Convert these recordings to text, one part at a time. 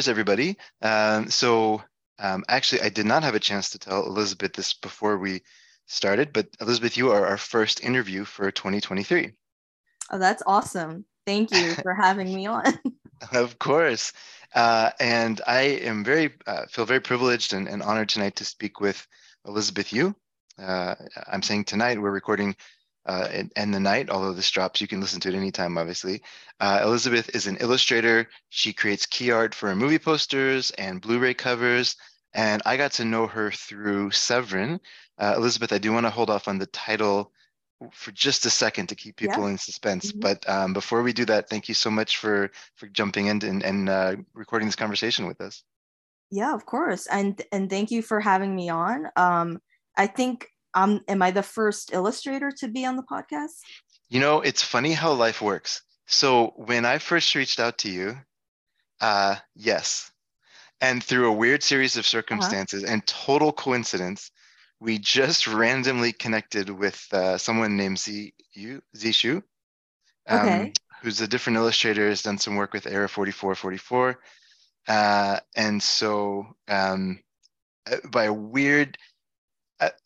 Year's, everybody. Um, so, um, actually, I did not have a chance to tell Elizabeth this before we started, but Elizabeth, you are our first interview for 2023. Oh, that's awesome. Thank you for having me on. of course. Uh, and I am very, uh, feel very privileged and, and, honored tonight to speak with Elizabeth Yu. Uh, I'm saying tonight, we're recording uh, and, and, the night, although this drops, you can listen to it anytime, obviously. Uh, Elizabeth is an illustrator. She creates key art for movie posters and Blu-ray covers. And I got to know her through Severin. Uh, Elizabeth, I do want to hold off on the title for just a second to keep people yeah. in suspense. Mm-hmm. But um, before we do that, thank you so much for for jumping in and, and uh, recording this conversation with us. Yeah, of course, and and thank you for having me on. Um, I think um, am I the first illustrator to be on the podcast? You know, it's funny how life works. So when I first reached out to you, uh, yes, and through a weird series of uh-huh. circumstances uh-huh. and total coincidence, we just randomly connected with uh, someone named Z Yu Zishu, um, okay. who's a different illustrator, has done some work with Era 4444. Uh, and so um, uh, by a weird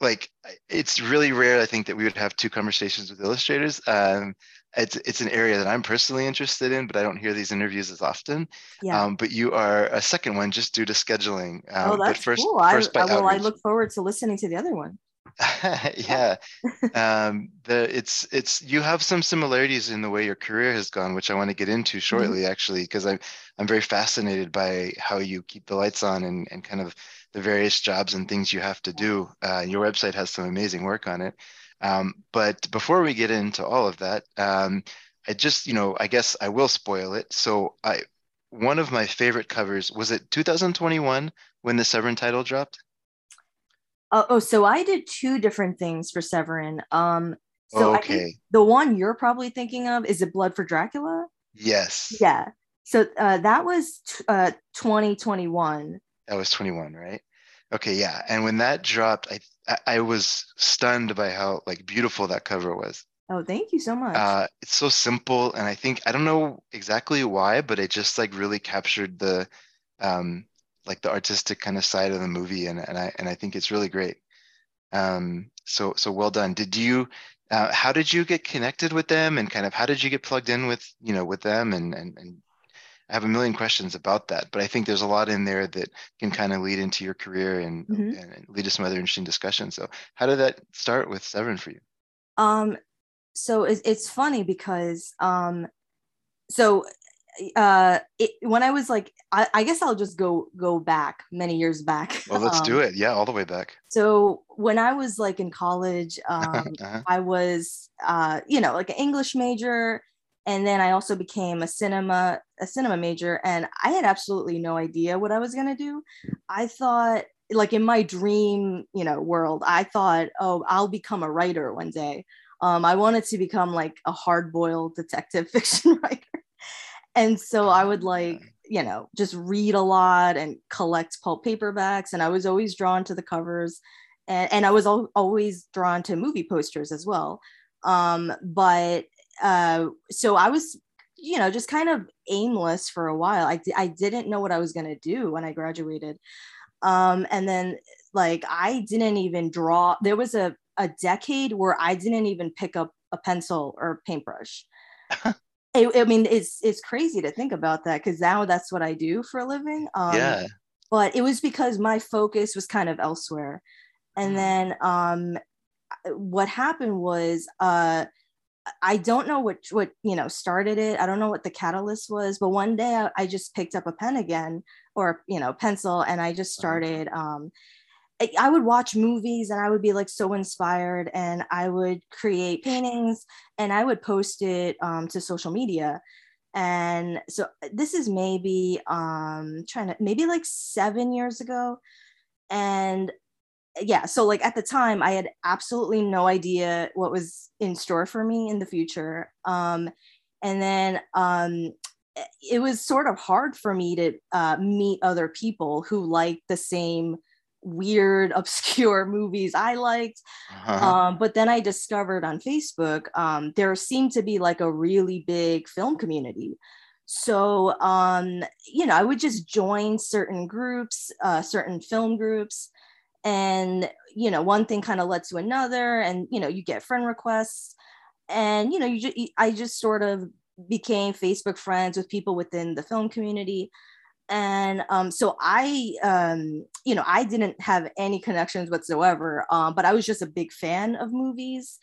like it's really rare i think that we would have two conversations with illustrators. Um, it's it's an area that i'm personally interested in but i don't hear these interviews as often. Yeah. Um, but you are a second one just due to scheduling. Um, oh that's first, cool. First I, well i look forward to listening to the other one. Yeah. Um the it's it's you have some similarities in the way your career has gone which i want to get into mm-hmm. shortly mm-hmm. actually because i'm i'm very fascinated by how you keep the lights on and and kind of the various jobs and things you have to do. Uh, your website has some amazing work on it. Um, but before we get into all of that, um, I just, you know, I guess I will spoil it. So I, one of my favorite covers was it 2021 when the Severin title dropped. Uh, oh, so I did two different things for Severin. Um, so okay. I think the one you're probably thinking of is it Blood for Dracula? Yes. Yeah. So uh, that was t- uh, 2021. That was 21, right? Okay, yeah. And when that dropped, I I was stunned by how like beautiful that cover was. Oh, thank you so much. Uh, it's so simple, and I think I don't know exactly why, but it just like really captured the um like the artistic kind of side of the movie, and and I and I think it's really great. Um, so so well done. Did you? Uh, how did you get connected with them, and kind of how did you get plugged in with you know with them, and and and I have a million questions about that, but I think there's a lot in there that can kind of lead into your career and, mm-hmm. and lead to some other interesting discussions. So, how did that start with Severin for you? Um, so it's, it's funny because um, so uh, it, when I was like, I, I, guess I'll just go go back many years back. Well, let's um, do it. Yeah, all the way back. So when I was like in college, um, uh-huh. I was uh, you know like an English major and then I also became a cinema a cinema major and I had absolutely no idea what I was going to do. I thought like in my dream, you know, world, I thought, "Oh, I'll become a writer one day." Um, I wanted to become like a hard-boiled detective fiction writer. And so I would like, you know, just read a lot and collect pulp paperbacks and I was always drawn to the covers and, and I was al- always drawn to movie posters as well. Um, but uh, so I was, you know, just kind of aimless for a while. I, I didn't know what I was going to do when I graduated. Um, and then, like, I didn't even draw. There was a, a decade where I didn't even pick up a pencil or paintbrush. it, I mean, it's it's crazy to think about that because now that's what I do for a living. Um, yeah. But it was because my focus was kind of elsewhere, and mm. then um, what happened was uh, I don't know what what you know started it. I don't know what the catalyst was, but one day I, I just picked up a pen again or you know pencil, and I just started. Um, I, I would watch movies and I would be like so inspired, and I would create paintings and I would post it um, to social media. And so this is maybe um, trying to maybe like seven years ago, and yeah so like at the time i had absolutely no idea what was in store for me in the future um and then um it was sort of hard for me to uh, meet other people who liked the same weird obscure movies i liked uh-huh. um, but then i discovered on facebook um, there seemed to be like a really big film community So, um, you know, I would just join certain groups, uh, certain film groups, and you know, one thing kind of led to another, and you know, you get friend requests, and you know, you just, I just sort of became Facebook friends with people within the film community. And um, so I, um, you know, I didn't have any connections whatsoever, um, but I was just a big fan of movies.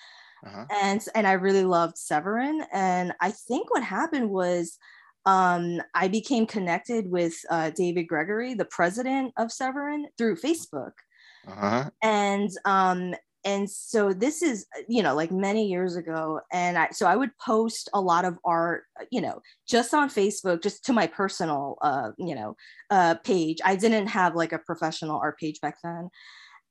Uh-huh. And, and I really loved Severin. And I think what happened was um, I became connected with uh, David Gregory, the president of Severin, through Facebook. Uh-huh. And um, and so this is you know like many years ago and i so i would post a lot of art you know just on facebook just to my personal uh you know uh page. I didn't have like a professional art page back then.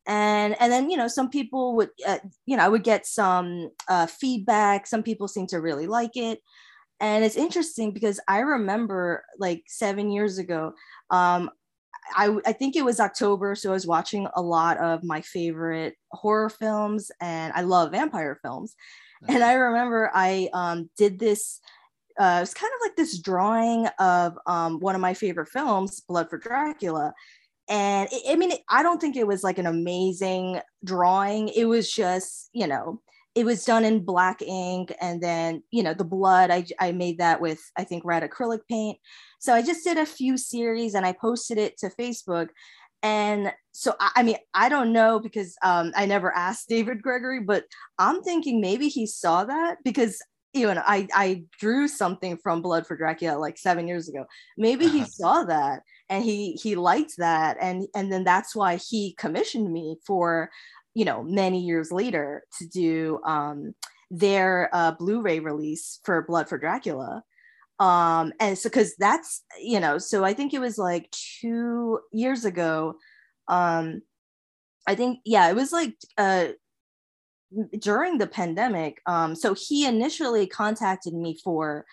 And and then you know some people would uh, you know i would get some uh, feedback. Some people seem to really like it. And it's interesting because i remember like seven years ago um, I, I think it was October, so I was watching a lot of my favorite horror films, and I love vampire films. And. I remember I um, did this. Uh, it was kind of like this drawing of um, one of my favorite films, Blood for Dracula. And it, I mean, I don't think it was like an amazing drawing. It was just, you know, it was done in black ink and then you know the blood I, I made that with i think red acrylic paint. So i just did a few series and i posted it to facebook. And so I, I mean i don't know because um, i never asked david gregory but i'm thinking maybe he saw that because you know i i drew something from blood for dracula like seven years ago. Maybe he saw that and he he liked that. And and then that's why he commissioned me for you know, many years later to do um, their uh, Blu-ray release for Blood for Dracula. Um, and so, because that's, you know, so I think it was like two years ago. Um, I think, yeah, it was like uh, during the pandemic. Um, so he initially contacted me for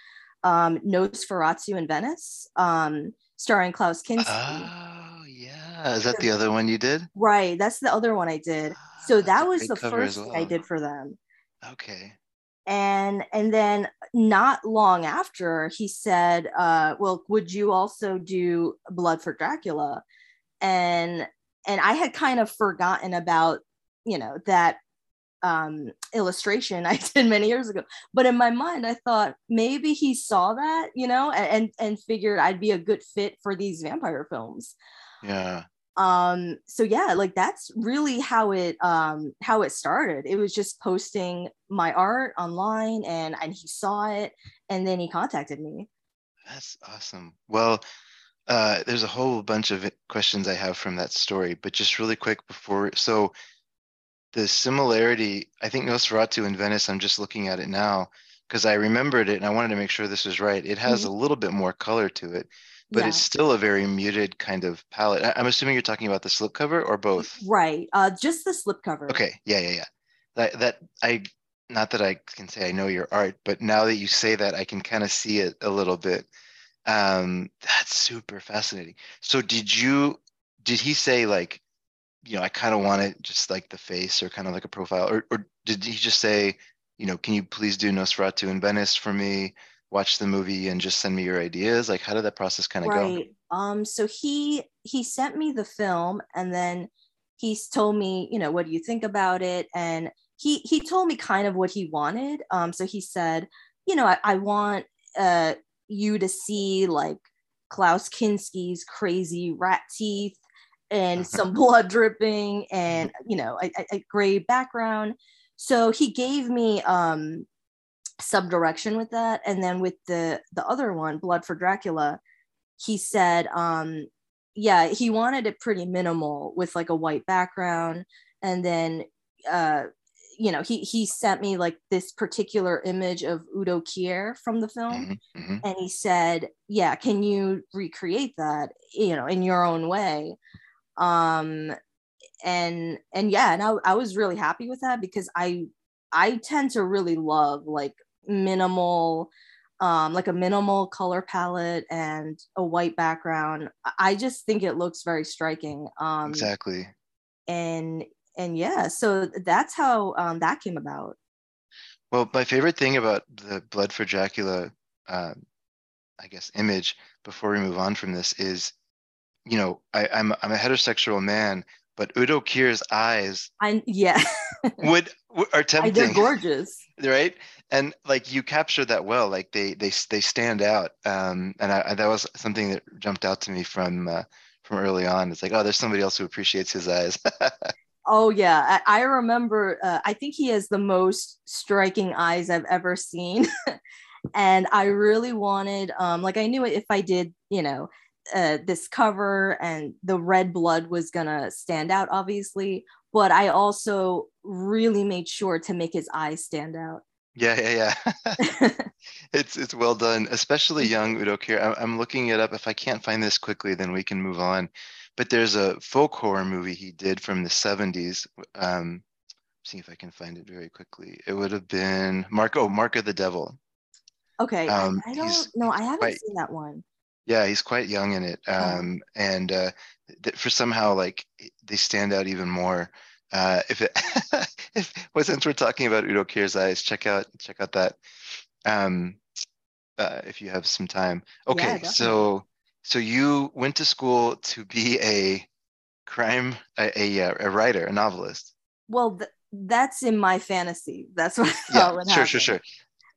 um, Nosferatu in Venice, um, starring Klaus Kinski. Oh, Is that the other one you did? Right. That's the other one I did so that was the first well. I did for them. Okay. And and then not long after he said, uh, well, would you also do Blood for Dracula? And and I had kind of forgotten about, you know, that um illustration I did many years ago. But in my mind, I thought maybe he saw that, you know, and and figured I'd be a good fit for these vampire films. Yeah. Um so yeah like that's really how it um how it started. It was just posting my art online and and he saw it and then he contacted me. That's awesome. Well uh there's a whole bunch of questions i have from that story but just really quick before so the similarity i think nosferatu in venice i'm just looking at it now because i remembered it and i wanted to make sure this was right. It has mm-hmm. a little bit more color to it but yeah. it's still a very muted kind of palette. I- am assuming you're talking about the slipcover or both. Right. Uh, just the slipcover. Okay. Yeah, yeah, yeah. That that I not that I can say I know your art, but now that you say that, I can kind of see it a little bit. Um, that's super fascinating. So did you? Did he say like, you know, I kind of want it just like the face or kind of like a profile, or or did he just say, you know, can you please do Nosferatu in Venice for me? Watch the movie and just send me your ideas? Like, how did that process kind of right. go? Um, so he he sent me the film, and then he's told me, you know, what do you think about it? And he he told me kind of what he wanted. Um, so he said, you know, I, I want uh you to see like Klaus Kinski's crazy rat teeth and some blood dripping and you know a, a, gray background. So he gave me um some direction with that. And then with the the other one blood for dracula he said um yeah he wanted it pretty minimal with like a white background. And then uh you know he he sent me like this particular image of udo kier from the film. Mm-hmm, mm-hmm. and he said yeah can you recreate that you know in your own way? Um and and yeah and I, I was really happy with that because i i tend to really love like minimal um, like a minimal color palette and a white background. I just think it looks very striking. Um, exactly. And and yeah, so that's how um, that came about. Well, my favorite thing about the Blood for Dracula uh, I guess, image before we move on from this is, you know, I, I'm I'm a heterosexual man, but Udo Kier's eyes, yeah, would, would are tempting. they're gorgeous, right? And like you capture that well, like they they they stand out. Um, and I, I that was something that jumped out to me from uh, from early on. It's like, oh, there's somebody else who appreciates his eyes. Oh yeah, I, I remember. Uh, I think he has the most striking eyes I've ever seen, and I really wanted, um, like I knew if I did, you know, uh, this cover and the red blood was gonna stand out, obviously. But I also really made sure to make his eyes stand out. Yeah, yeah, yeah. it's it's well done, especially young Udo Kier. I'm, I'm looking it up. If I can't find this quickly, then we can move on but there's a folk horror movie he did from the 70s. Um, see if I can find it very quickly. It would have been Marco, Mark of the Devil. Okay, um, I, I don't know. I haven't quite, seen that one. Yeah, he's quite young in it, um, oh. and uh, th- for somehow like they stand out even more. Uh, if it, if well, since we're talking about Udo Kier's eyes, check out check out that. Um, uh, if you have some time. Okay, yeah, so so you went to school to be a crime, a, a, a writer, a novelist. Well, th- that's in my fantasy. That's what. Yeah, sure, happen. sure, sure.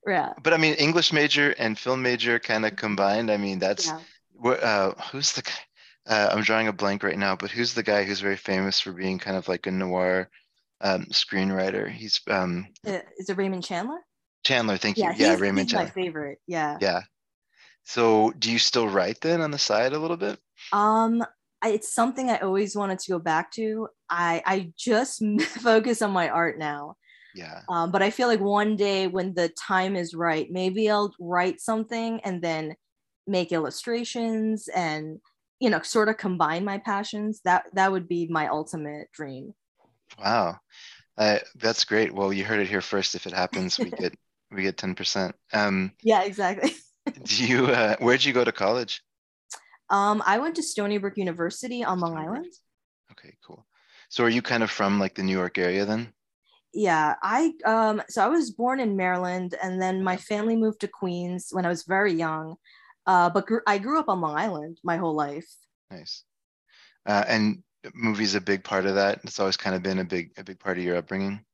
Yeah. But I mean, English major and film major kind of combined. I mean, that's yeah. uh, who's the guy? Uh, I'm drawing a blank right now, but who's the guy who's very famous for being kind of like a noir um, screenwriter? He's um, uh, is it Raymond Chandler? Chandler, thank you. Yeah, yeah Raymond he's Chandler. my favorite. Yeah. Yeah. So do you still write then on the side a little bit? Um, I, it's something I always wanted to go back to. I I just focus on my art now. Yeah. Um, but I feel like one day when the time is right, maybe I'll write something and then make illustrations and you know sort of combine my passions. That that would be my ultimate dream. Wow. Uh, that's great. Well, you heard it here first. If it happens, we get we get ten percent. Um, yeah, exactly. Do you? Uh, where'd you go to college? Um, I went to Stony Brook University on Long Island. Okay, cool. So are you kind of from like the New York area then? Yeah, I um so I was born in Maryland and then my family moved to Queens when I was very young. Uh, but gr- I grew up on Long Island my whole life. Nice. Uh, and movies a big part of that. It's always kind of been a big a big part of your upbringing.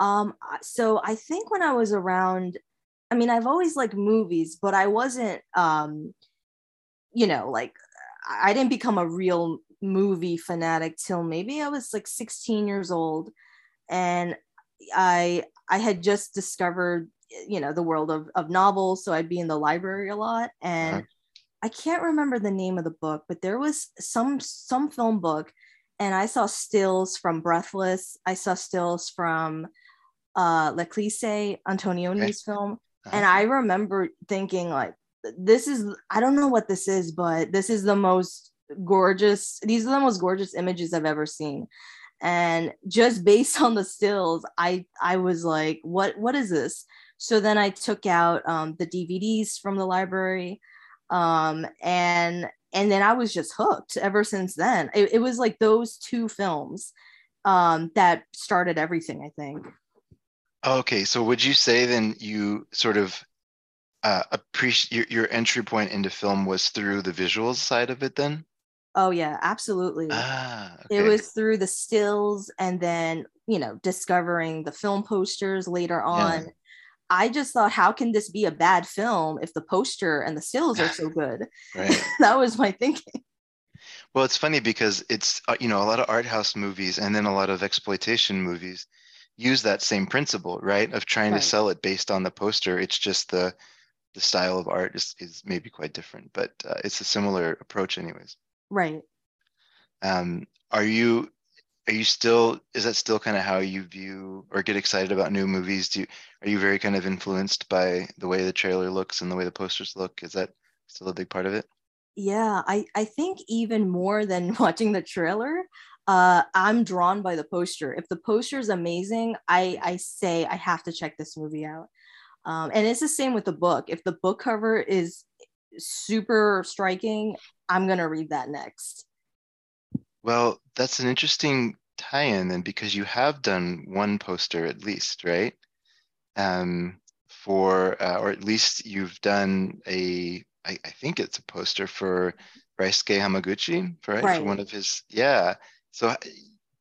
Um, so I think when I was around I mean, I've always liked movies, but I wasn't, um, you know, like I didn't become a real movie fanatic till maybe I was like 16 years old, and I I had just discovered, you know, the world of of novels, so I'd be in the library a lot, and uh-huh. I can't remember the name of the book, but there was some some film book, and I saw stills from Breathless. I saw stills from uh L'Eclisse, Antonioni's okay. film and I remember thinking like this is I don't know what this is, but this is the most gorgeous. These are the most gorgeous images I've ever seen. And just based on the stills, I I was like, what what is this? So then I took out um, the DVDs from the library, um, and and then I was just hooked ever since then. It, it was like those two films um, that started everything. I think. Okay, so would you say then you sort of uh, appreciate your, your entry point into film was through the visuals side of it then? Oh yeah, absolutely. Ah, okay. It was through the stills and then, you know, discovering the film posters later on. Yeah. I just thought, how can this be a bad film if the poster and the stills are so good? right. that was my thinking. Well, it's funny because it's uh, you know a lot of art house movies and then a lot of exploitation movies use that same principle, right? Of trying right. to sell it based on the poster. It's just the the style of art is, is maybe quite different, but uh, it's a similar approach, anyways. Right. Um, are you are you still is that still kind of how you view or get excited about new movies? Do you are you very kind of influenced by the way the trailer looks and the way the posters look? Is that still a big part of it? Yeah, I I think even more than watching the trailer, uh, I'm drawn by the poster. If the poster is amazing, I, I say I have to check this movie out. Um, and it's the same with the book. If the book cover is super striking, I'm going to read that next. Well, that's an interesting tie in then because you have done one poster at least, right? Um, for, uh, or at least you've done a, I, I think it's a poster for Ryusuke Hamaguchi, right? right? For one of his, yeah. So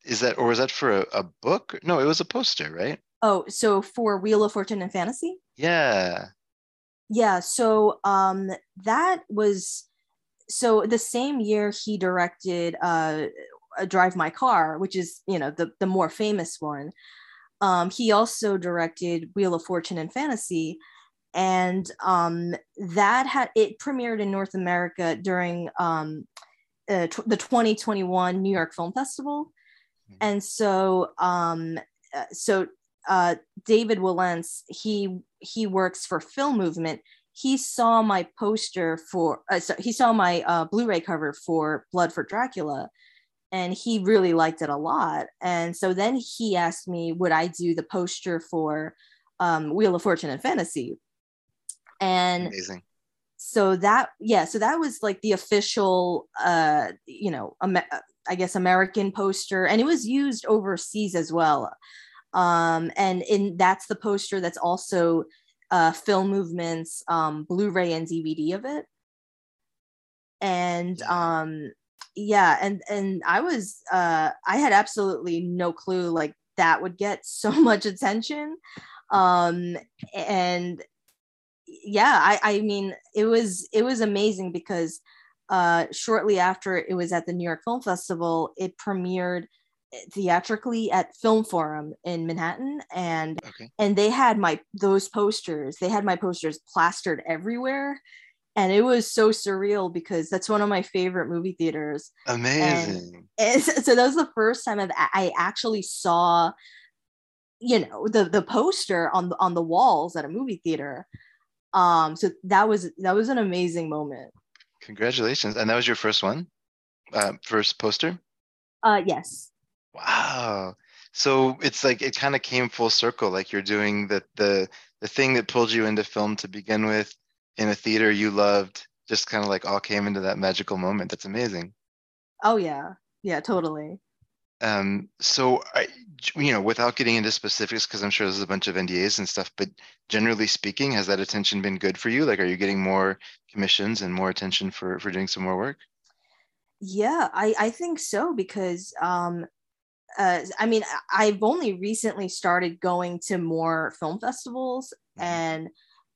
is that, or was that for a, a book? No, it was a poster, right? Oh, so for Wheel of Fortune and Fantasy? Yeah. Yeah. So um, that was so the same year he directed uh, Drive My Car, which is you know the the more famous one. Um, he also directed Wheel of Fortune and Fantasy, and um, that had it premiered in North America during um, uh, t- the 2021 New York Film Festival, mm-hmm. and so um, uh, so uh, David Wilentz, he he works for Film Movement. He saw my poster for, uh, so he saw my uh, Blu-ray cover for Blood for Dracula, and he really liked it a lot. And so then he asked me, would I do the poster for um, Wheel of Fortune and Fantasy? And amazing. So that yeah, so that was like the official, uh, you know, I guess American poster, and it was used overseas as well um, and in that's the poster that's also uh, film movements um, blu-ray and dvd of it. And um, yeah and and i was uh, i had absolutely no clue like that would get so much attention. Um, and yeah I, I mean it was it was amazing because uh, shortly after it was at the new york film festival it premiered theatrically at Film Forum in Manhattan, and okay. and they had my those posters. They had my posters plastered everywhere, and it was so surreal because that's one of my favorite movie theaters. Amazing. And, and so that was the first time I've, I actually saw, you know, the the poster on the on the walls at a movie theater. Um, so that was that was an amazing moment. Congratulations! And that was your first one, uh, first poster. Uh, yes. Wow. So it's like it kind of came full circle. Like you're doing the the the thing that pulled you into film to begin with in a theater you loved, just kind of like all came into that magical moment. That's amazing. Oh yeah, yeah, totally. Um, so I, you know, without getting into specifics, because I'm sure there's a bunch of NDAs and stuff, but generally speaking, has that attention been good for you? Like, are you getting more commissions and more attention for for doing some more work? Yeah, I I think so because um uh, I mean, I've only recently started going to more film festivals mm-hmm. and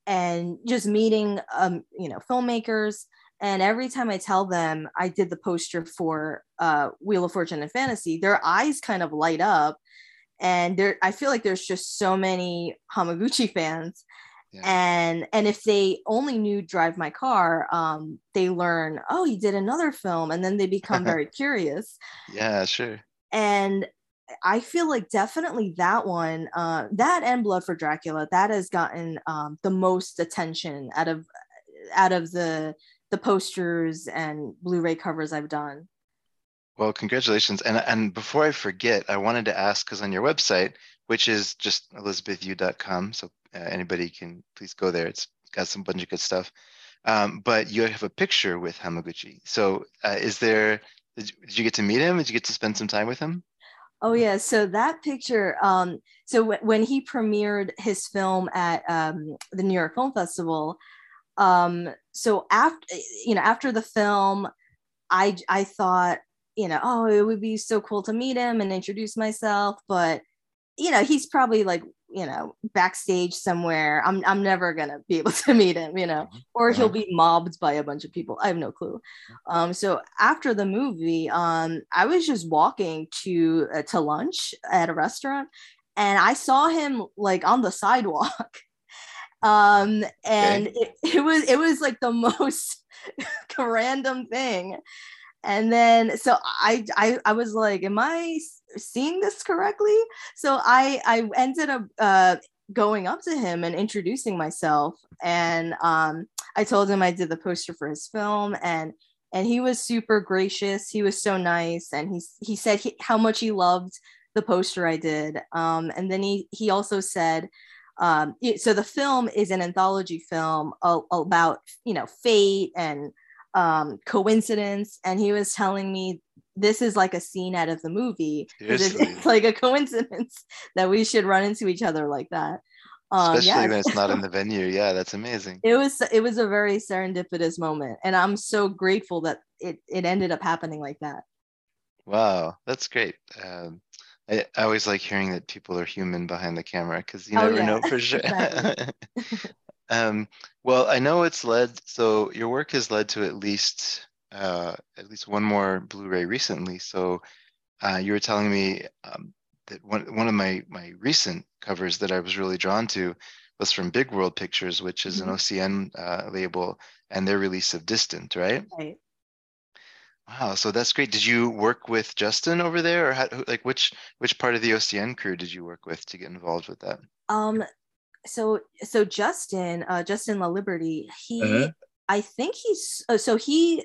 and just meeting um, you know filmmakers. And every time I tell them I did the poster for uh, Wheel of Fortune and Fantasy, their eyes kind of light up, and there I feel like there's just so many Hamaguchi fans. Yeah. and and if they only knew drive my car um they learn oh he did another film and then they become very curious yeah sure and I feel like definitely that one, uh, that and Blood for Dracula, that has gotten um, the most attention out of out of the the posters and Blu-ray covers I've done. Well, congratulations! And and before I forget, I wanted to ask because on your website, which is just elizabethu.com, so uh, anybody can please go there. It's got some bunch of good stuff. Um, but you have a picture with Hamaguchi. So uh, is there? Did you, did you get to meet him? Did you get to spend some time with him? Oh yeah, so that picture. Um, so w- when he premiered his film at um, the New York Film Festival, um, so after you know after the film, I I thought you know oh it would be so cool to meet him and introduce myself, but you know he's probably like you know backstage somewhere i'm i'm never gonna be able to meet him you know mm-hmm. or he'll be mobbed by a bunch of people i have no clue um so after the movie um i was just walking to uh, to lunch at a restaurant and i saw him like on the sidewalk um and okay. it, it was it was like the most random thing and then so I, I i was like am i seeing this correctly. So i i ended up uh going up to him and introducing myself. And um i told him i did the poster for his film and and he was super gracious. He was so nice. And he he said he, how much he loved the poster i did. Um and then he he also said um so the film is an anthology film about you know fate and um, coincidence. And he was telling me this is like a scene out of the movie. It's, it's, like a coincidence that we should run into each other like that. Um, Especially yes. when it's not in the venue. Yeah, that's amazing. It was it was a very serendipitous moment, and I'm so grateful that it it ended up happening like that. Wow, that's great. Um, I, I always like hearing that people are human behind the camera because you oh, never yeah. know for sure. um, well, I know it's led. So your work has led to at least uh, at least one more Blu-ray recently. So uh, you were telling me um, that one one of my my recent covers that I was really drawn to was from Big World Pictures, which is mm-hmm. an OCN uh, label, and their release of Distant, right? Right. Wow, so that's great. Did you work with Justin over there, or how, like which which part of the OCN crew did you work with to get involved with that? Um, so so Justin, uh, Justin LaLiberty, he, uh-huh. I think he's uh, so he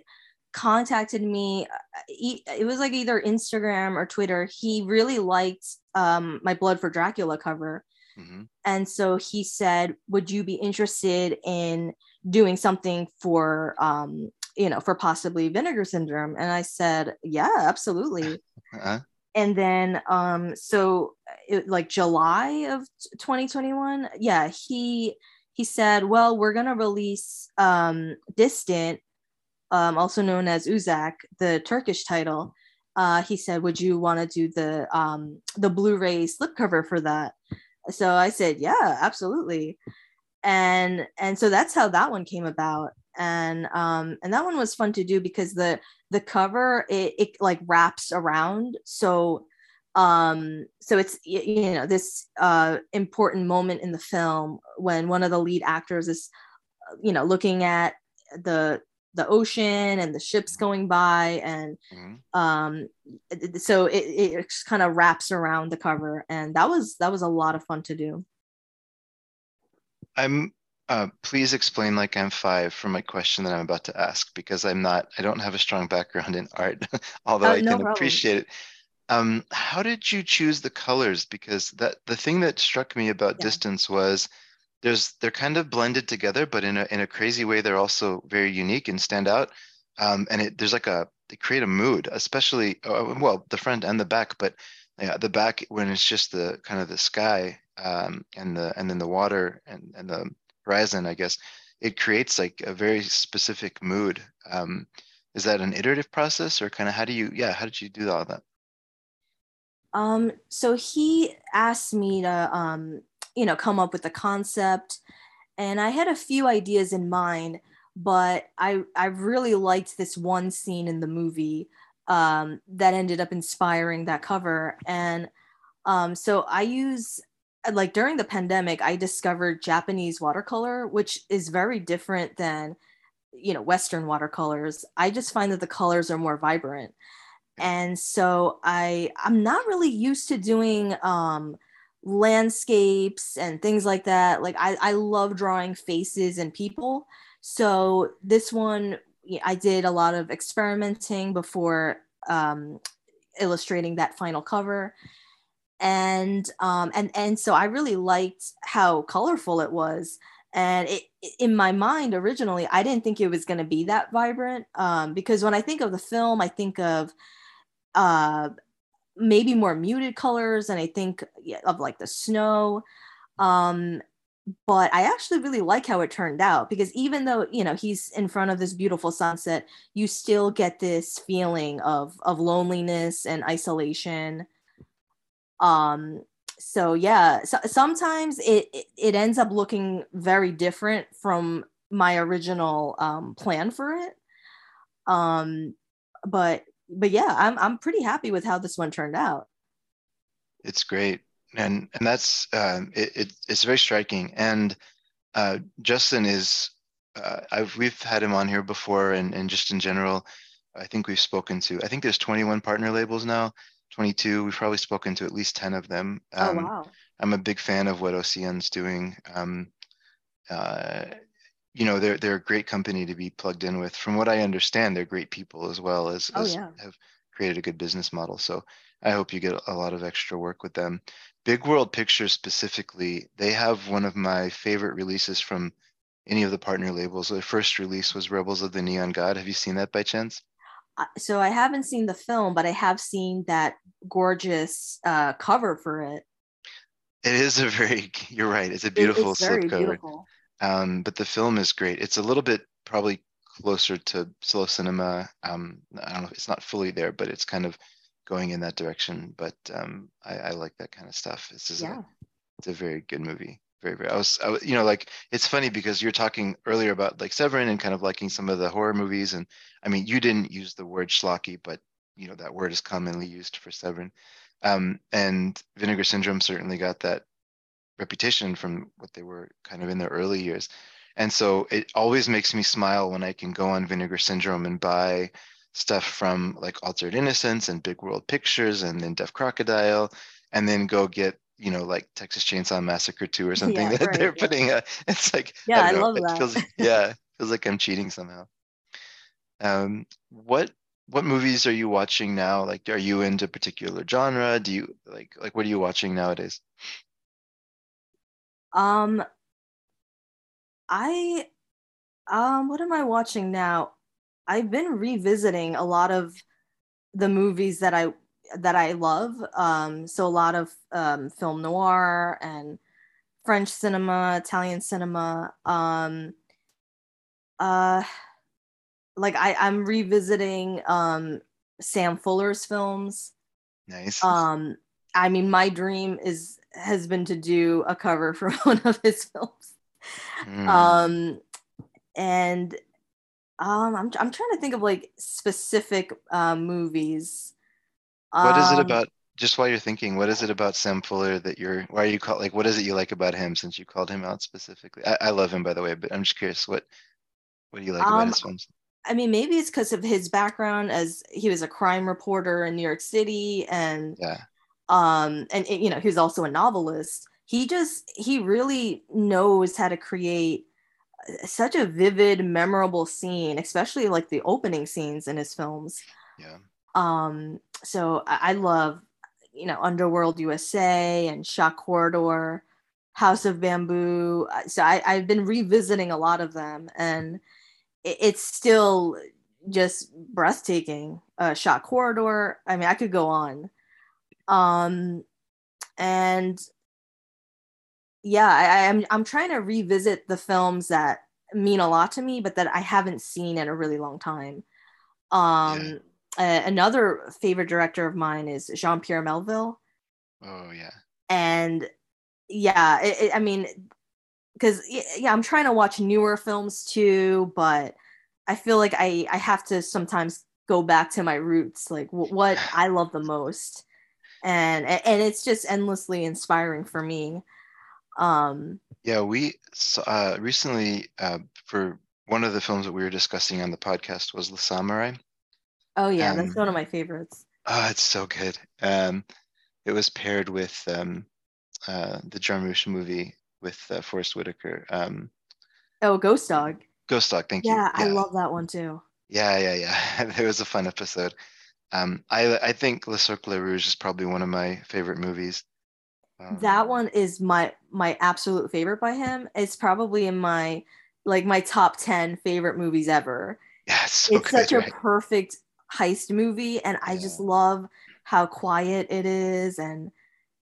contacted me uh, it was like either instagram or twitter he really liked um, my blood for dracula cover mm-hmm. and so he said would you be interested in doing something for um, you know for possibly vinegar syndrome and i said yeah absolutely uh-huh. and then um so it, like july of 2021 yeah he he said well we're going to release um distant um, also known as Uzak, the Turkish title, uh, he said, "Would you want to do the um, the Blu-ray slipcover for that?" So I said, "Yeah, absolutely." And and so that's how that one came about, and um, and that one was fun to do because the the cover it, it like wraps around so um so it's you know this uh important moment in the film when one of the lead actors is you know looking at the the ocean and the ships going by and mm-hmm. um so it, it kind of wraps around the cover and that was that was a lot of fun to do i'm uh, please explain like i'm five for my question that i'm about to ask because i'm not i don't have a strong background in art although uh, i can appreciate it um, how did you choose the colors because that the thing that struck me about yeah. distance was there's they're kind of blended together, but in a in a crazy way, they're also very unique and stand out. Um, and it, there's like a they create a mood, especially uh, well the front and the back, but yeah, the back when it's just the kind of the sky um, and the and then the water and and the horizon, I guess it creates like a very specific mood. Um, is that an iterative process, or kind of how do you yeah how did you do all that? Um, so he asked me to um, you know come up with the concept. And i had a few ideas in mind but i i really liked this one scene in the movie um, that ended up inspiring that cover. And um, so i use like during the pandemic i discovered japanese watercolor which is very different than you know western watercolors. I just find that the colors are more vibrant. And so i i'm not really used to doing um landscapes and things like that. Like I, I love drawing faces and people. So this one, I did a lot of experimenting before um, illustrating that final cover. And um, and and so I really liked how colorful it was. And it, in my mind originally, I didn't think it was going to be that vibrant um, because when I think of the film, I think of uh, maybe more muted colors and i think of like the snow. Um but i actually really like how it turned out because even though you know he's in front of this beautiful sunset you still get this feeling of of loneliness and isolation. Um so yeah so, sometimes it, it it ends up looking very different from my original um plan for it. Um but but yeah, I'm I'm pretty happy with how this one turned out. It's great, and and that's um, it, it, It's very striking, and uh, Justin is. Uh, I've we've had him on here before, and and just in general, I think we've spoken to. I think there's 21 partner labels now. 22. We've probably spoken to at least 10 of them. Oh, um, oh wow! I'm a big fan of what OCN's doing. Um, uh, you know they're they're a great company to be plugged in with. From what I understand, they're great people as well as, oh, as yeah. have created a good business model. So I hope you get a lot of extra work with them. Big World Pictures specifically, they have one of my favorite releases from any of the partner labels. Their first release was Rebels of the Neon God. Have you seen that by chance? Uh, so I haven't seen the film, but I have seen that gorgeous uh, cover for it. It is a very. You're right. It's a beautiful it's slipcover. beautiful. Um, but the film is great. It's a little bit probably closer to slow cinema. Um, I don't know. It's not fully there, but it's kind of going in that direction. But um, I, I like that kind of stuff. This is Yeah. a, it's a very good movie. Very, very. I was, I was, you know, like it's funny because you're talking earlier about like Severin and kind of liking some of the horror movies, and I mean, you didn't use the word schlocky, but you know that word is commonly used for Severin. Um, and Vinegar Syndrome certainly got that reputation from what they were kind of in their early years. And so it always makes me smile when I can go on Vinegar Syndrome and buy stuff from like Altered Innocence and Big World Pictures and then Deaf Crocodile, and then go get you know like Texas Chainsaw Massacre 2 or something Yeah, that right, they're yeah. putting. A, it's like Yeah, I know, love it that. Feels, yeah, feels like I'm cheating somehow. Um, what what movies are you watching now? Like, are you into particular genre? Do you like like what are you watching nowadays? Um, I um, what am I watching now? I've been revisiting a lot of the movies that I that I love. Um, so a lot of um, film noir and French cinema, Italian cinema. Um, uh, like I, I'm revisiting um, Sam Fuller's films. Nice. Um, I mean, my dream is has been to do a cover for one of his films. Mm. Um, and um, I'm I'm trying to think of like specific uh, movies. what is it Um, about? Just while you're thinking, what is it about Sam Fuller that you're? Why are you called? like? What is it you like about him? Since you called him out specifically, I, I love him by the way, but I'm just curious what what do you like about Um, his films? I mean, maybe it's because of his background as he was a crime reporter in New York City, and Yeah, um, and you know, he was also a novelist. He just he really knows how to create such a vivid, memorable scene, especially like the opening scenes in his films. yeah, Um, so I, I love, you know, Underworld USA and Shock Corridor, House of Bamboo. Uh, So I, I've been revisiting a lot of them, and it, it's still just breathtaking. Uh, Shock Corridor. I mean, I could go on. Um, and yeah, I, I'm I'm trying to revisit the films that mean a lot to me, but that I haven't seen in a really long time. Um, uh, another favorite director of mine is Jean Pierre Melville, oh yeah, and yeah, it, it- I mean, because yeah, I'm trying to watch newer films too, but I feel like I I have to sometimes go back to my roots, like w- what I love the most, and and it's just endlessly inspiring for me. Um, yeah. We uh, recently uh, for one of the films that we were discussing on the podcast was The Samurai. oh yeah, that's Um, one of my favorites. Oh, it's so good. Um, it was paired with um, uh, the Jarmusch movie with uh, Forrest Whitaker. Um, Oh, Ghost Dog. Ghost Dog, thank you. Yeah. I love that one too. Yeah, yeah, yeah. it was a fun episode. Um, I I think Le Cercle Rouge is probably one of my favorite movies. Um, That one is my my absolute favorite by him. It's probably in my like my top 10 favorite movies ever. Yeah, it's so it's good, such a perfect heist movie and I just love how quiet it is and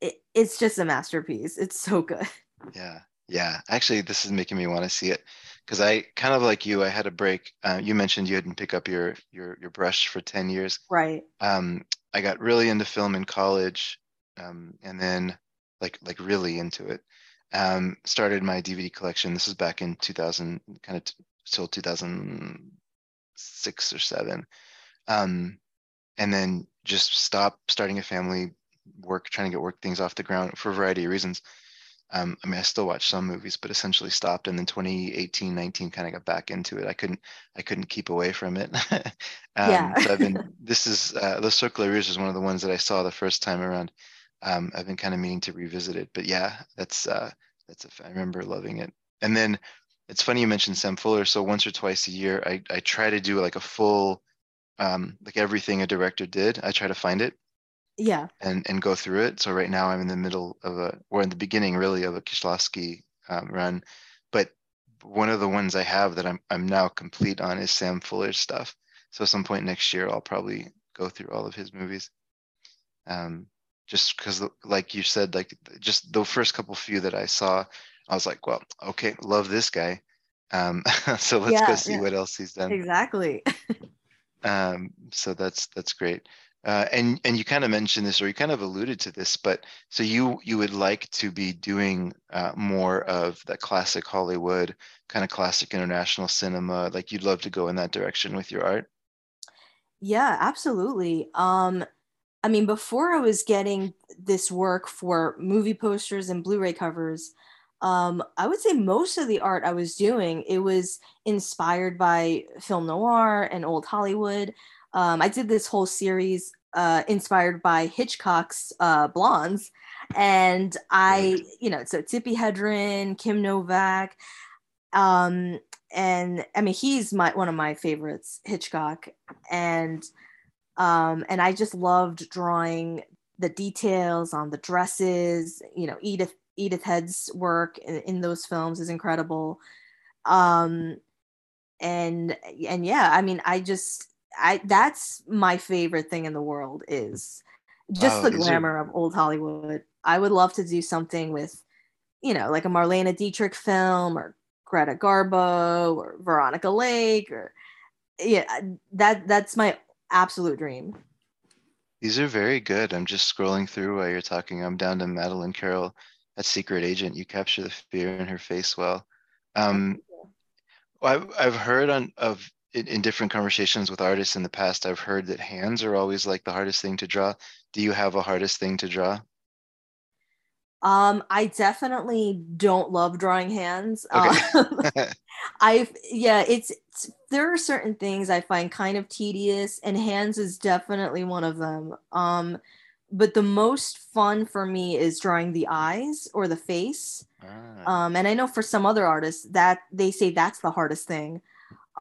it, it's just a masterpiece. It's so good. Yeah, yeah. Actually, this is making me want to see it because I kind of like you. I had a break. Uh, you mentioned you hadn't pick up your your your brush for ten years. Right. um, I got really into film in college, um, and then like like really into it. Um, started my DVD collection. This is back in 2000, kind of t- till 2006 or seven, um, and then just stopped starting a family, work, trying to get work things off the ground for a variety of reasons. Um, I mean, I still watch some movies, but essentially stopped. And then 2018, 19 kind of got back into it. I couldn't, I couldn't keep away from it. um, Yeah. so I've been, this is, uh, Le Cercle Rouge is one of the ones that I saw the first time around. Um, I've been kind of meaning to revisit it, but yeah, that's, uh, that's, a, I remember loving it. And then it's funny you mentioned Sam Fuller. So once or twice a year, I, I try to do like a full, um, like everything a director did. I try to find it Yeah. and and go through it. So right now I'm in the middle of a, or in the beginning really of a Kieślowski um, run, but one of the ones I have that I'm I'm now complete on is Sam Fuller's stuff. So at some point next year I'll probably go through all of his movies. Um, just because like you said like just the first couple few that i saw i was like well okay love this guy um, so let's yeah, go see yeah. what else he's done exactly um, so that's that's great uh, and and you kind of mentioned this or you kind of alluded to this but so you you would like to be doing uh, more of that classic hollywood kind of classic international cinema like you'd love to go in that direction with your art yeah absolutely um i mean before i was getting this work for movie posters and blu-ray covers um, I would say most of the art I was doing, it was inspired by film noir and old Hollywood. Um, I did this whole series uh, inspired by Hitchcock's uh, Blondes. And I, you know, so Tippi Hedren, Kim Novak, um, and I mean, he's my one of my favorites, Hitchcock, and um, and I just loved drawing the details on the dresses. You know, Edith Edith Head's work in, in those films is incredible. Um, and and yeah, I mean, I just I that's my favorite thing in the world is just the glamour of old Hollywood. I would love to do something with, you know, like a Marlene Dietrich film or Greta Garbo or Veronica Lake or yeah, that that's my absolute dream. These are very good. I'm just scrolling through while you're talking. I'm down to Madeleine Carroll, at secret agent. You capture the fear in her face well. Um, I've, I've heard on of in, in, different conversations with artists in the past, I've heard that hands are always like the hardest thing to draw. Do you have a hardest thing to draw? Um, I definitely don't love drawing hands. Okay. Um, I've yeah, it's, it's there are certain things I find kind of tedious, and hands is definitely one of them. Um, but the most fun for me is drawing the eyes or the face. Ah. Um, and I know for some other artists that they say that's the hardest thing.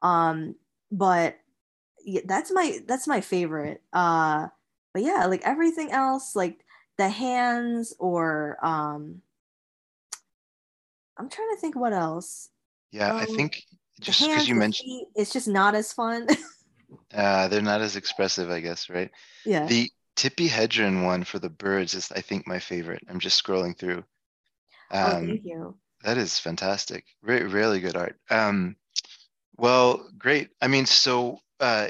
Um, but yeah, that's my that's my favorite. Uh, but yeah, like everything else, like the hands or um, I'm trying to think what else. Yeah, um, I think just because you mentioned feet, it's just not as fun. uh, they're not as expressive, I guess, right? Yeah. The Tippi Hedren one for the birds is, I think, my favorite. I'm just scrolling through. Um, oh, thank you. That is fantastic. Re- really good art. Um, well, great. I mean, so uh,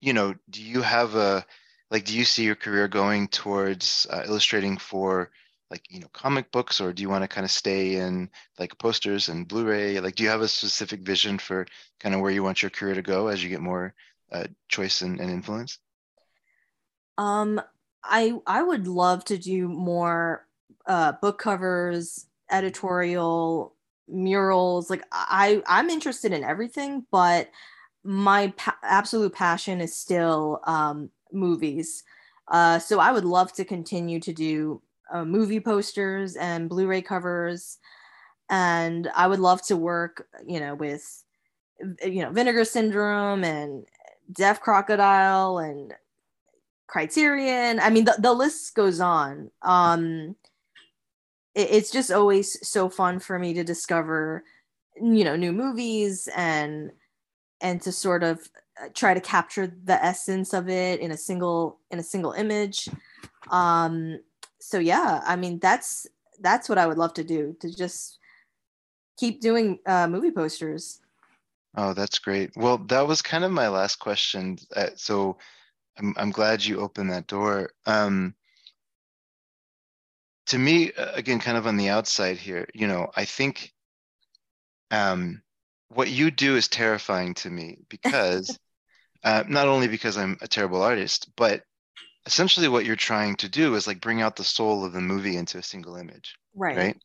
you know, do you have a like? Do you see your career going towards uh, illustrating for like you know comic books, or do you want to kind of stay in like posters and Blu-ray? Like, do you have a specific vision for kind of where you want your career to go as you get more uh, choice and, and influence? Um, I I would love to do more uh, book covers, editorial, murals like i i'm interested in everything but my pa- absolute passion is still um, movies. Uh, so i would love to continue to do uh, movie posters and blu-ray covers and i would love to work you know with you know vinegar syndrome and deaf crocodile and criterion. I mean the, the list goes on. Um it's just always so fun for me to discover you know new movies and and to sort of uh, try to capture the essence of it in a single in a single image. Um so yeah i mean that's that's what i would love to do to just keep doing uh, movie posters. Oh that's great. Well that was kind of my last question. Uh, so I'm, I'm glad you opened that door. Um to me, uh, again, kind of on the outside here, you know, I think um, what you do is terrifying to me because uh, not only because I'm a terrible artist, but essentially what you're trying to do is like bring out the soul of the movie into a single image. Right. Right.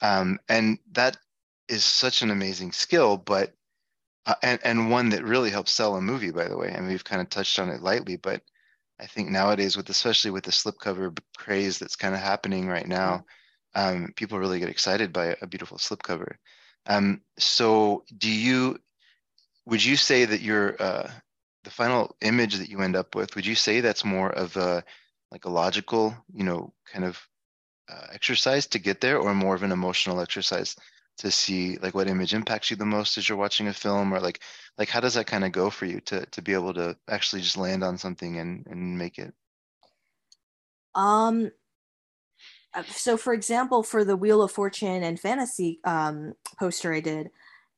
Um, and that is such an amazing skill, but uh, and and one that really helps sell a movie, by the way. And we've kind of touched on it lightly, but I think nowadays, with especially with the slipcover craze that's kind of happening right now, um, people really get excited by a beautiful slipcover. Um, so, do you? Would you say that your uh, the final image that you end up with? Would you say that's more of a like a logical, you know, kind of uh, exercise to get there, or more of an emotional exercise to see like what image impacts you the most as you're watching a film, or like like how does that kind of go for you to to be able to actually just land on something and and make it Um, uh, so for example, for the Wheel of Fortune and Fantasy um, poster I did,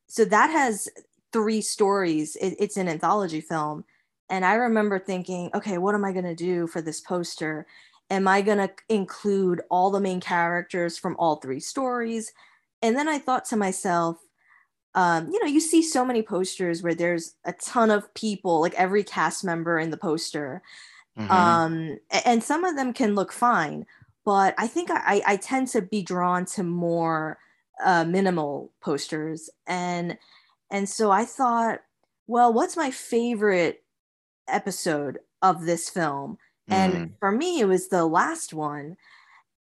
so that has three stories. It, it's an anthology film, and I remember thinking, okay, what am I going to do for this poster? Am I going to include all the main characters from all three stories? And then I thought to myself, um, you know, you see so many posters where there's a ton of people, like every cast member in the poster. Mm-hmm. Um, and some of them can look fine, but I think I, I tend to be drawn to more uh, minimal posters. And and so I thought, well, what's my favorite episode of this film? And mm. for me, it was the last one.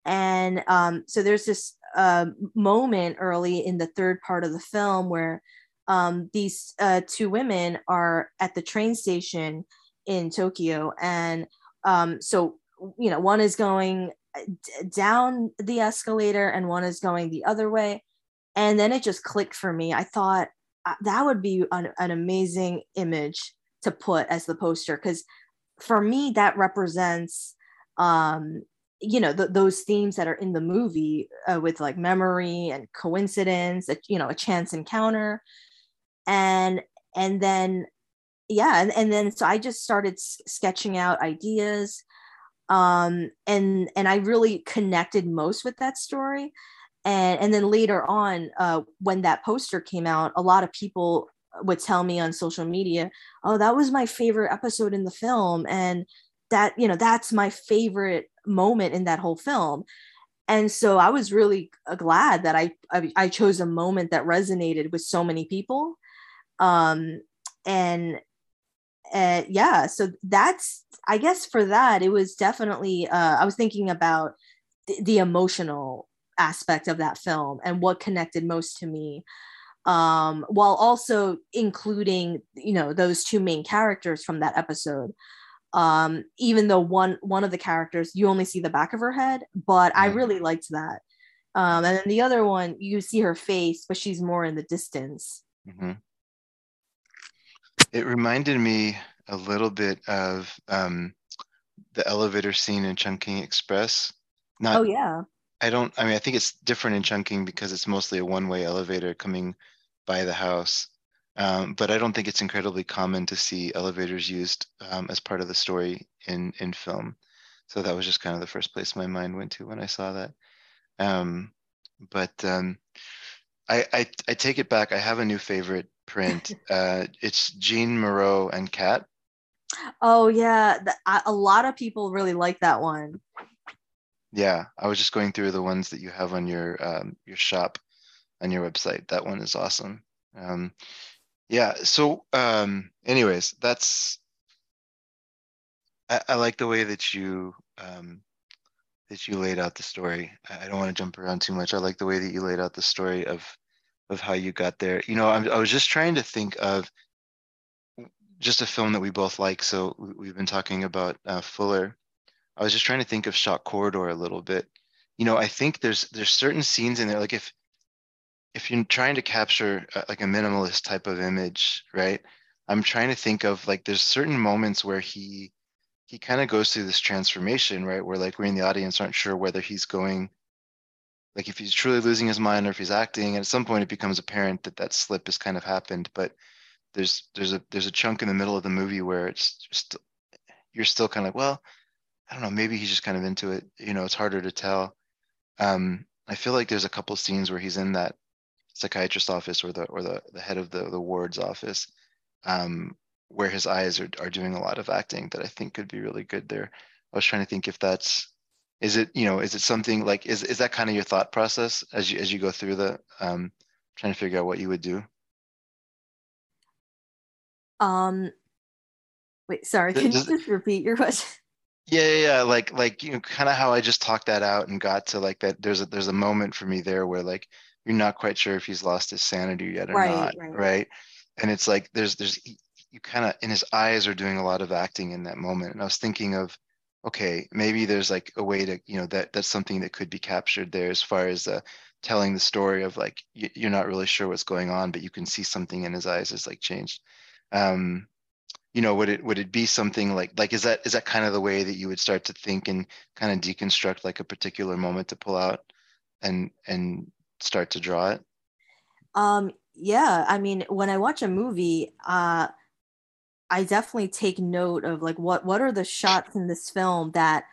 And um, so there's this uh, moment early in the third part of the film where um, these uh, two women are at the train station in Tokyo. And um, so, you know, one is going d- down the escalator and one is going the other way. And then it just clicked for me. I thought uh, that would be an, an amazing image to put as the poster because for me, that represents um, you know th- those themes that are in the movie uh, with like memory and coincidence a, you know a chance encounter. And and then yeah and, and then so i just started s- sketching out ideas um and and i really connected most with that story. And and then later on uh when that poster came out a lot of people would tell me on social media oh that was my favorite episode in the film and that you know that's my favorite moment in that whole film. And so i was really uh, glad that I, I, I chose a moment that resonated with so many people. Um and uh, yeah so that's i guess for that it was definitely uh, i was thinking about th- the emotional aspect of that film and what connected most to me. Um while also including you know those two main characters from that episode um, even though one one of the characters you only see the back of her head but i really liked that. Um, and then the other one you see her face but she's more in the distance. Mm-hmm. it reminded me a little bit of um, the elevator scene in Chungking express. Not oh yeah. I don't i mean i think it's different in chunking because it's mostly a one-way elevator coming by the house um, but I don't think it's incredibly common to see elevators used um, as part of the story in in film. So that was just kind of the first place my mind went to when I saw that. Um, but um, I, I, I take it back. I have a new favorite print. uh, it's Jeanne Moreau and Cat. Oh yeah, the, a lot of people really like that one. Yeah, I was just going through the ones that you have on your um, your shop on your website. That one is awesome. Um, yeah so um anyways that's I, I like the way that you um that you laid out the story. I don't want to jump around too much. I like the way that you laid out the story of of how you got there. You know I'm, i was just trying to think of just a film that we both like so we've been talking about uh, fuller. I was just trying to think of shock corridor a little bit. You know i think there's there's certain scenes in there like if if you're trying to capture a, like a minimalist type of image, right? I'm trying to think of like there's certain moments where he he kind of goes through this transformation, right? Where like we in the audience aren't sure whether he's going like if he's truly losing his mind or if he's acting and at some point it becomes apparent that that slip has kind of happened but there's there's a there's a chunk in the middle of the movie where it's just you're still kind of like well i don't know maybe he's just kind of into it you know it's harder to tell um i feel like there's a couple scenes where he's in that psychiatrist office or the or the, the head of the, the ward's office um, where his eyes are, are doing a lot of acting that I think could be really good there. I was trying to think if that's is it you know is it something like is is that kind of your thought process as you as you go through the um, trying to figure out what you would do? Um, wait, sorry, can Does, you just repeat your question? Yeah, yeah, yeah, like like you know, kind of how I just talked that out and got to like that. There's a there's a moment for me there where like you're not quite sure if he's lost his sanity yet or right, not right. right? And it's like there's there's you kind of in his eyes are doing a lot of acting in that moment. And i was thinking of okay maybe there's like a way to you know that that's something that could be captured there as far as uh, telling the story of like you're not really sure what's going on but you can see something in his eyes is like changed. Um you know would it would it be something like like is that is that kind of the way that you would start to think and kind of deconstruct like a particular moment to pull out and and start to draw it? Um yeah i mean when i watch a movie uh i definitely take note of like what what are the shots in this film that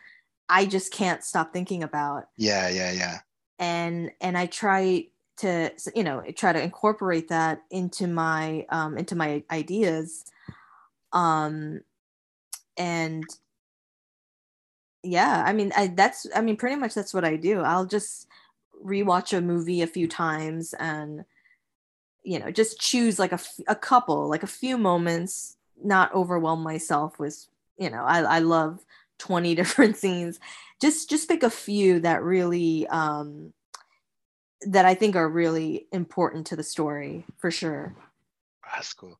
i just can't stop thinking about? Yeah yeah yeah. And and i try to you know try to incorporate that into my um into my ideas. Um and yeah i mean I, that's i mean pretty much that's what i do. I'll just rewatch a movie a few times and you know just choose like a, a couple like a few moments not overwhelm myself with you know i, I love 20 different scenes. Just just pick a few that really um that i think are really important to the story for sure. That's cool.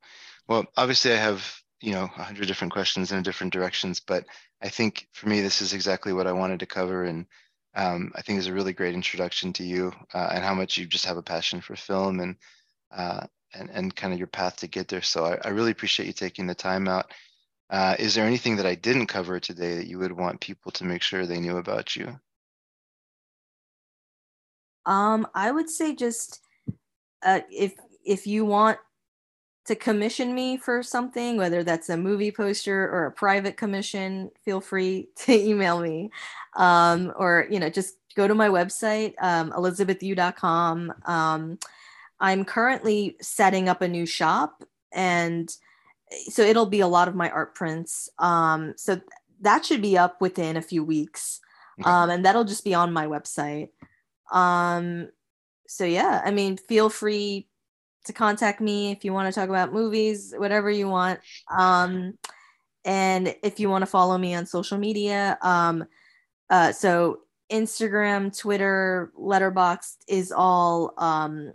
Well obviously i have you know a hundred different questions in different directions but i think for me this is exactly what i wanted to cover and um, i think is a really great introduction to you uh, and how much you just have a passion for film and uh, and, and kind of your path to get there. So I, I really appreciate you taking the time out. Uh, is there anything that i didn't cover today that you would want people to make sure they knew about you? Um i would say just uh, if if you want to commission me for something, whether that's a movie poster or a private commission, feel free to email me. Um, or, you know, just go to my website, um, elizabethu.com. Um, I'm currently setting up a new shop and so it'll be a lot of my art prints. Um, so that should be up within a few weeks. Um, and that'll just be on my website. Um, so yeah, I mean, feel free to contact me if you want to talk about movies, whatever you want. Um, and if you want to follow me on social media, um, uh, so Instagram, Twitter, Letterboxd is all um,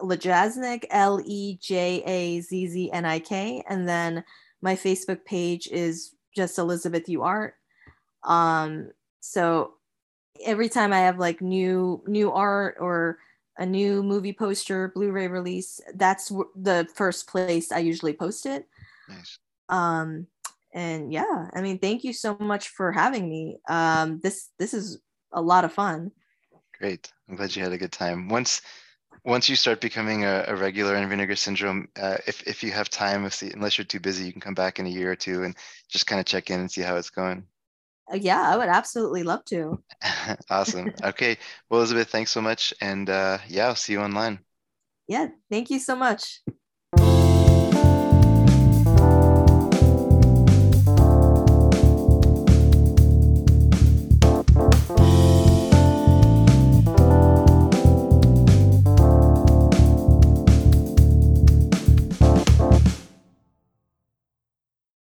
Lejazznik, L E J A Z Z N I K, and then my Facebook page is just Elizabeth U Art. Um, so every time I have like new new art or a new movie poster, Blu-ray release, that's w- the first place I usually post it. Nice. Um, and yeah, I mean, thank you so much for having me. Um, this this is a lot of fun. Great. I'm glad you had a good time. Once once you start becoming a, a regular in Vinegar Syndrome, uh, if if you have time, if the, unless you're too busy, you can come back in a year or two and just kind of check in and see how it's going. Yeah, I would absolutely love to. awesome. Okay. Well, Elizabeth, thanks so much. And uh, yeah, I'll see you online. Yeah, thank you so much.